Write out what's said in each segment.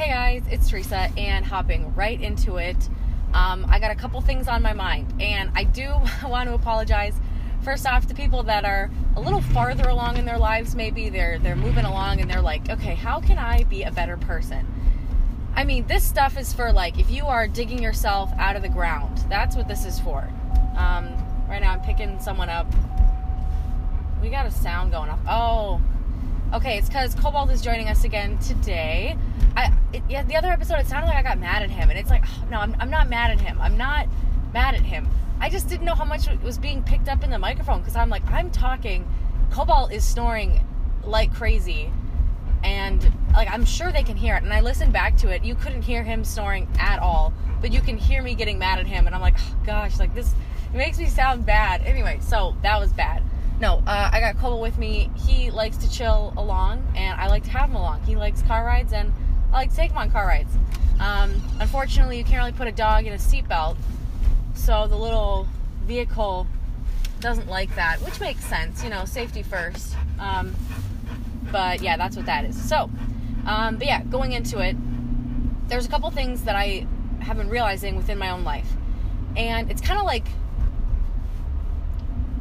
Hey guys, it's Teresa, and hopping right into it. Um, I got a couple things on my mind, and I do want to apologize. First off, to people that are a little farther along in their lives, maybe they're they're moving along and they're like, okay, how can I be a better person? I mean, this stuff is for like if you are digging yourself out of the ground. That's what this is for. Um, right now, I'm picking someone up. We got a sound going off. Oh, Okay, it's because Cobalt is joining us again today. I it, yeah, the other episode it sounded like I got mad at him, and it's like oh, no, I'm, I'm not mad at him. I'm not mad at him. I just didn't know how much was being picked up in the microphone because I'm like I'm talking. Cobalt is snoring like crazy, and like I'm sure they can hear it. And I listened back to it. You couldn't hear him snoring at all, but you can hear me getting mad at him, and I'm like, oh, gosh, like this makes me sound bad. Anyway, so that was bad. No, uh, I got Cole with me. He likes to chill along, and I like to have him along. He likes car rides, and I like to take him on car rides. Um, unfortunately, you can't really put a dog in a seatbelt, so the little vehicle doesn't like that, which makes sense. You know, safety first. Um, but yeah, that's what that is. So, um, but yeah, going into it, there's a couple things that I have been realizing within my own life, and it's kind of like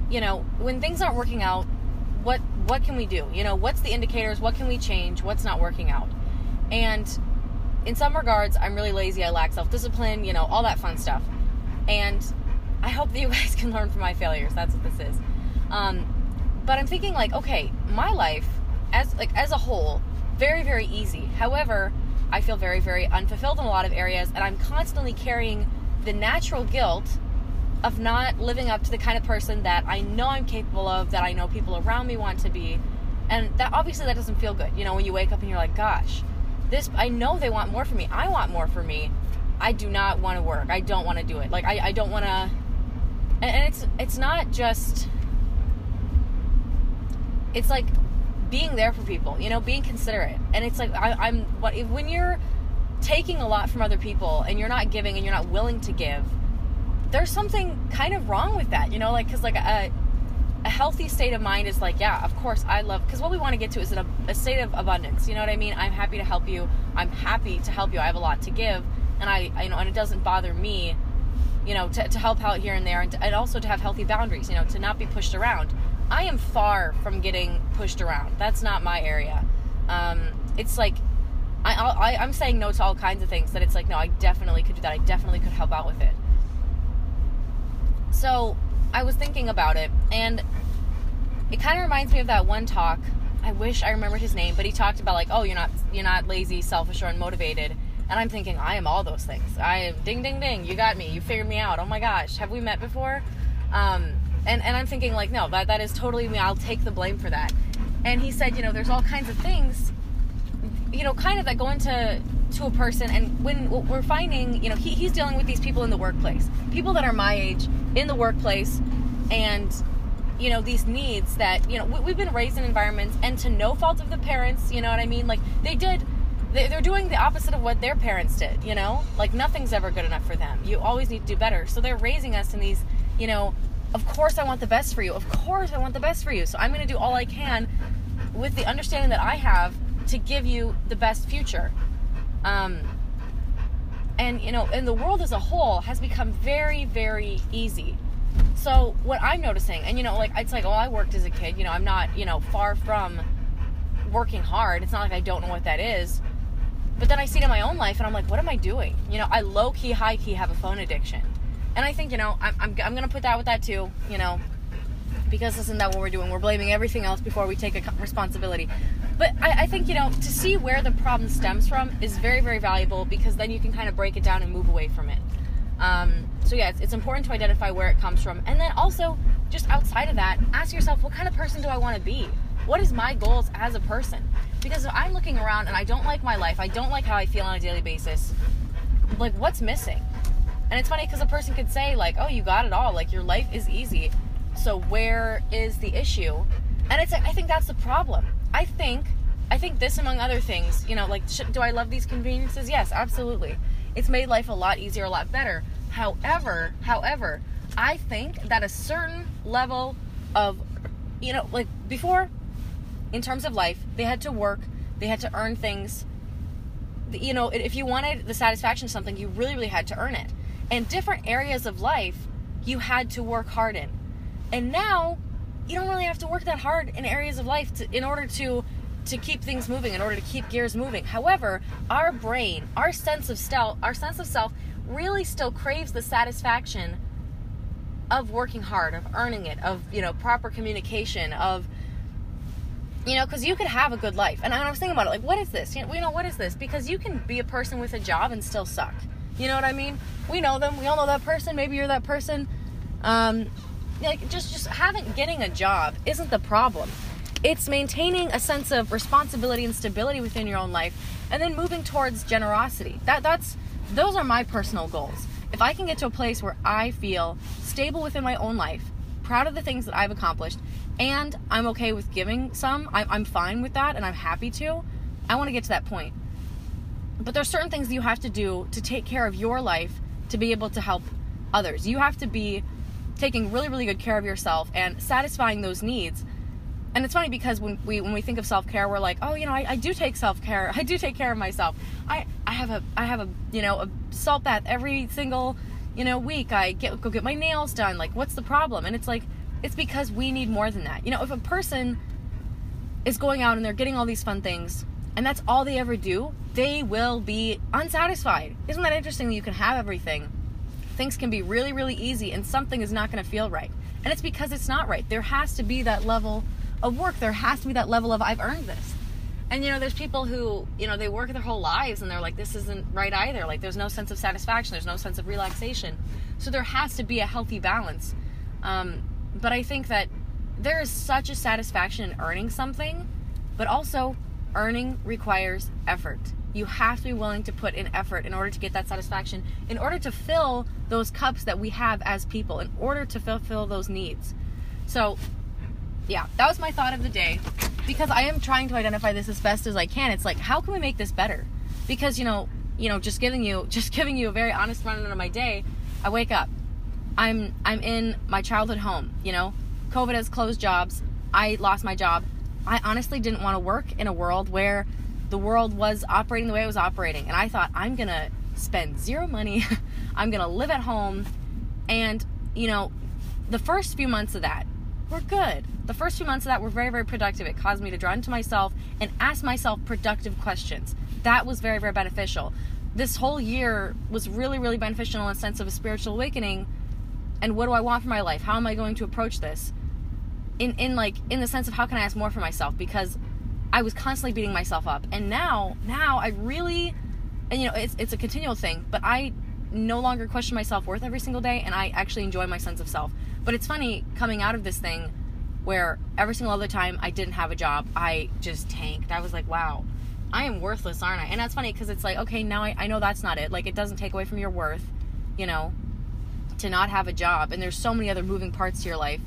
you know, when things aren't working out, what what can we do? You know, what's the indicators? What can we change? What's not working out? And in some regards, I'm really lazy. I lack self-discipline, you know, all that fun stuff. And I hope that you guys can learn from my failures. That's what this is. Um, but I'm thinking like, okay, my life as like as a whole, very very easy. However, I feel very very unfulfilled in a lot of areas, and I'm constantly carrying the natural guilt of not living up to the kind of person that I know I'm capable of, that I know people around me want to be. And that obviously that doesn't feel good. You know, when you wake up and you're like, gosh, this I know they want more for me. I want more for me. I do not want to work. I don't want to do it. Like I, I don't want to and, and it's it's not just it's like being there for people, you know, being considerate. And it's like I, I'm what when you're taking a lot from other people and you're not giving and you're not willing to give, there's something kind of wrong with that, you know, like because like a a healthy state of mind is like, yeah, of course I love because what we want to get to is a, a state of abundance. You know what I mean? I'm happy to help you. I'm happy to help you. I have a lot to give, and I, I you know, and it doesn't bother me, you know, to, to help out here and there, and, to, and also to have healthy boundaries. You know, to not be pushed around. I am far from getting pushed around. That's not my area. Um, it's like I, I I'm saying no to all kinds of things. That it's like no, I definitely could do that. I definitely could help out with it. So I was thinking about it, and it kind of reminds me of that one talk. I wish I remembered his name, but he talked about like, oh, you're not you're not lazy, selfish, or unmotivated. And I'm thinking, I am all those things. I am ding ding ding. You got me. You figured me out. Oh my gosh, have we met before? Um, and and I'm thinking like, no, that that is totally me. I'll take the blame for that. And he said, you know, there's all kinds of things, you know, kind of that go into to a person and when we're finding you know he, he's dealing with these people in the workplace. People that are my age in the workplace and you know these needs that you know we, have been raised in environments and to no fault of the parents you know what i mean? Like they did they're doing the opposite of what their parents did you know? Like nothing's ever good enough for them. You always need to do better. So they're raising us in these you know of course i want the best for you. Of course i want the best for you. So i'm going to do all i can with the understanding that i have to give you the best future um, and you know, and the world as a whole has become very, very easy. So what I'm noticing, and you know, like it's like, oh, I worked as a kid. You know, I'm not, you know, far from working hard. It's not like I don't know what that is. But then I see it in my own life, and I'm like, what am I doing? You know, I low key, high key have a phone addiction, and I think, you know, I'm, I'm, I'm gonna put that with that too. You know, because isn't that what we're doing? We're blaming everything else before we take a responsibility. But I, I, think, you know, to see where the problem stems from is very, very valuable because then you can kind of break it down and move away from it. Um, so, yeah, it's, it's important to identify where it comes from. And then also, just outside of that, ask yourself, what kind of person do I want to be? What is my goals as a person? Because if I'm looking around and I don't like my life, I don't like how I feel on a daily basis, like, what's missing? And it's funny because a person could say, like, oh, you got it all. Like, your life is easy. So where is the issue? And it's I think that's the problem. I think I think this among other things, you know, like do I love these conveniences? Yes, absolutely. It's made life a lot easier, a lot better. However, however, I think that a certain level of you know, like before in terms of life, they had to work, they had to earn things you know, if you wanted the satisfaction of something, you really, really had to earn it. And different areas of life, you had to work hard in. And now, you don't really have to work that hard in areas of life to, in order to to keep things moving, in order to keep gears moving. However, our brain, our sense of self, our sense of self, really still craves the satisfaction of working hard, of earning it, of you know proper communication, of you know, because you could have a good life. And I was thinking about it, like, what is this? You know, know, what is this? Because you can be a person with a job and still suck. You know what I mean? We know them. We all know that person. Maybe you're that person. Um, like just just having getting a job isn't the problem. It's maintaining a sense of responsibility and stability within your own life, and then moving towards generosity. That that's those are my personal goals. If I can get to a place where I feel stable within my own life, proud of the things that I've accomplished, and I'm okay with giving some, I'm, I'm fine with that and I'm happy to. I want to get to that point. But there's certain things you have to do to take care of your life to be able to help others. You have to be taking really, really good care of yourself and satisfying those needs. And it's funny because when we when we think of self care, we're like, oh, you know, I, I do take self care. I do take care of myself. I, I have a I have a you know a salt bath every single you know week. I get go get my nails done. Like, what's the problem? And it's like it's because we need more than that. You know, if a person is going out and they're getting all these fun things and that's all they ever do, they will be unsatisfied. Isn't that interesting that you can have everything? Things can be really, really easy and something is not going to feel right. And it's because it's not right. There has to be that level of work. There has to be that level of I've earned this. And you know, there's people who, you know, they work their whole lives and they're like, this isn't right either. Like, there's no sense of satisfaction, there's no sense of relaxation. So there has to be a healthy balance. Um, but I think that there is such a satisfaction in earning something, but also earning requires effort. You have to be willing to put in effort in order to get that satisfaction, in order to fill those cups that we have as people, in order to fulfill those needs. So, yeah, that was my thought of the day because I am trying to identify this as best as I can. It's like, how can we make this better? Because, you know, you know, just giving you just giving you a very honest rundown of my day, I wake up, I'm I'm in my childhood home, you know. COVID has closed jobs. I lost my job. I honestly didn't want to work in a world where the world was operating the way it was operating. And I thought I'm going to spend zero money. I'm going to live at home and, you know, the first few months of that were good. The first few months of that were very, very productive. It caused me to draw into myself and ask myself productive questions. That was very, very beneficial. This whole year was really, really beneficial in a sense of a spiritual awakening and what do I want for my life? How am I going to approach this? In in like in the sense of how can I ask more for myself because I was constantly beating myself up. And now now I really and you know it's it's a continual thing, but I no longer question my self-worth every single day and I actually enjoy my sense of self. But it's funny coming out of this thing where every single other time I didn't have a job, I just tanked. I was like, wow, I am worthless, aren't I? And that's funny because it's like, okay, now I, I know that's not it. Like, it doesn't take away from your worth, you know? to not have a job and there's so many other moving parts to your life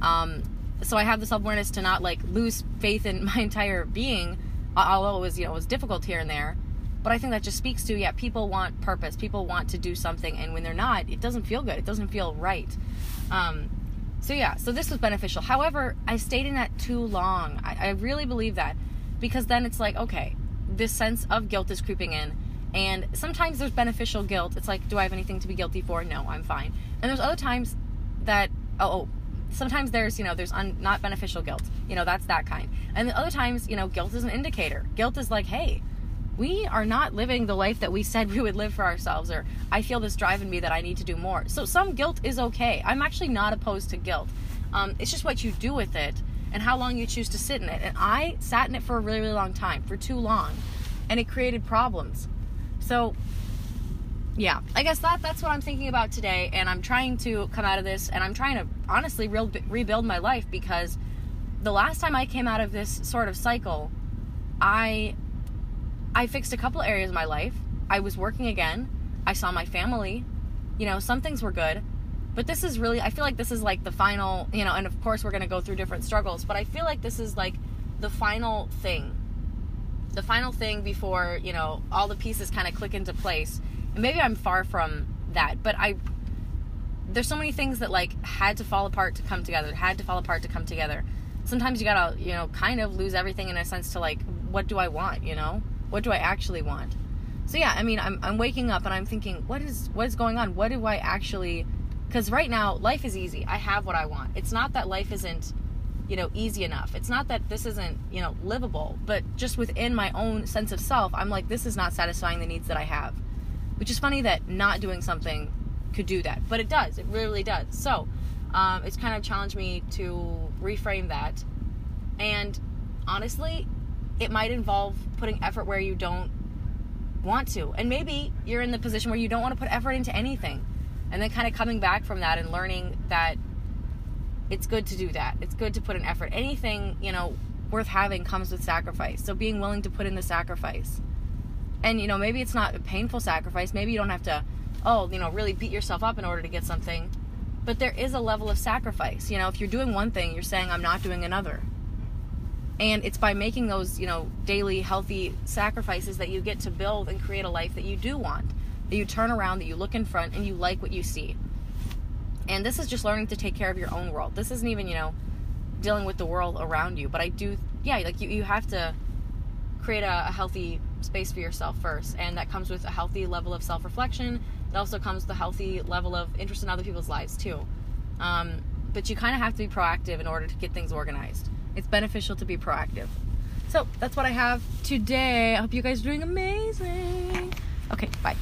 um, so i have the self-awareness to not like lose faith in my entire being although it was you know it was difficult here and there but i think that just speaks to yeah people want purpose people want to do something and when they're not it doesn't feel good it doesn't feel right um, so yeah so this was beneficial however i stayed in that too long I, I really believe that because then it's like okay this sense of guilt is creeping in and sometimes there's beneficial guilt. It's like, do I have anything to be guilty for? No, I'm fine. And there's other times that, oh, oh sometimes there's, you know, there's un, not beneficial guilt. You know, that's that kind. And the other times, you know, guilt is an indicator. Guilt is like, hey, we are not living the life that we said we would live for ourselves, or I feel this drive in me that I need to do more. So some guilt is okay. I'm actually not opposed to guilt. Um, it's just what you do with it and how long you choose to sit in it. And I sat in it for a really, really long time, for too long, and it created problems. So, yeah, I guess that that's what I'm thinking about today, and I'm trying to come out of this, and I'm trying to honestly re- rebuild my life because the last time I came out of this sort of cycle, I I fixed a couple areas of my life. I was working again. I saw my family. You know, some things were good, but this is really I feel like this is like the final, you know, and of course we're going to go through different struggles, but I feel like this is like the final thing the final thing before you know all the pieces kind of click into place and maybe i'm far from that but i there's so many things that like had to fall apart to come together had to fall apart to come together sometimes you gotta you know kind of lose everything in a sense to like what do i want you know what do i actually want so yeah, I mean, I'm I'm waking up and I'm thinking, what is what is going on? What do I actually? Because right now, life is easy. I have what I want. It's not that life isn't, you know, easy enough. It's not that this isn't, you know, livable. But just within my own sense of self, I'm like, this is not satisfying the needs that I have. Which is funny that not doing something could do that, but it does. It really does. So, um, it's kind of challenged me to reframe that. And honestly, it might involve putting effort where you don't want to. And maybe you're in the position where you don't want to put effort into anything. And then kind of coming back from that and learning that it's good to do that. It's good to put an effort. Anything, you know, worth having comes with sacrifice. So being willing to put in the sacrifice. And, you know, maybe it's not a painful sacrifice. Maybe you don't have to, oh, you know, really beat yourself up in order to get something. But there is a level of sacrifice. You know, if you're doing one thing, you're saying, I'm not doing another and it's by making those you know daily healthy sacrifices that you get to build and create a life that you do want that you turn around that you look in front and you like what you see. And this is just learning to take care of your own world. This isn't even you know dealing with the world around you. But i do yeah like you, you have to create a, a healthy space for yourself first. And that comes with a healthy level of self-reflection. It also comes with a healthy level of interest in other people's lives too. Um, but you kind of have to be proactive in order to get things organized it's beneficial to be proactive. So that's what I have today. I hope you guys are doing amazing. Okay, bye.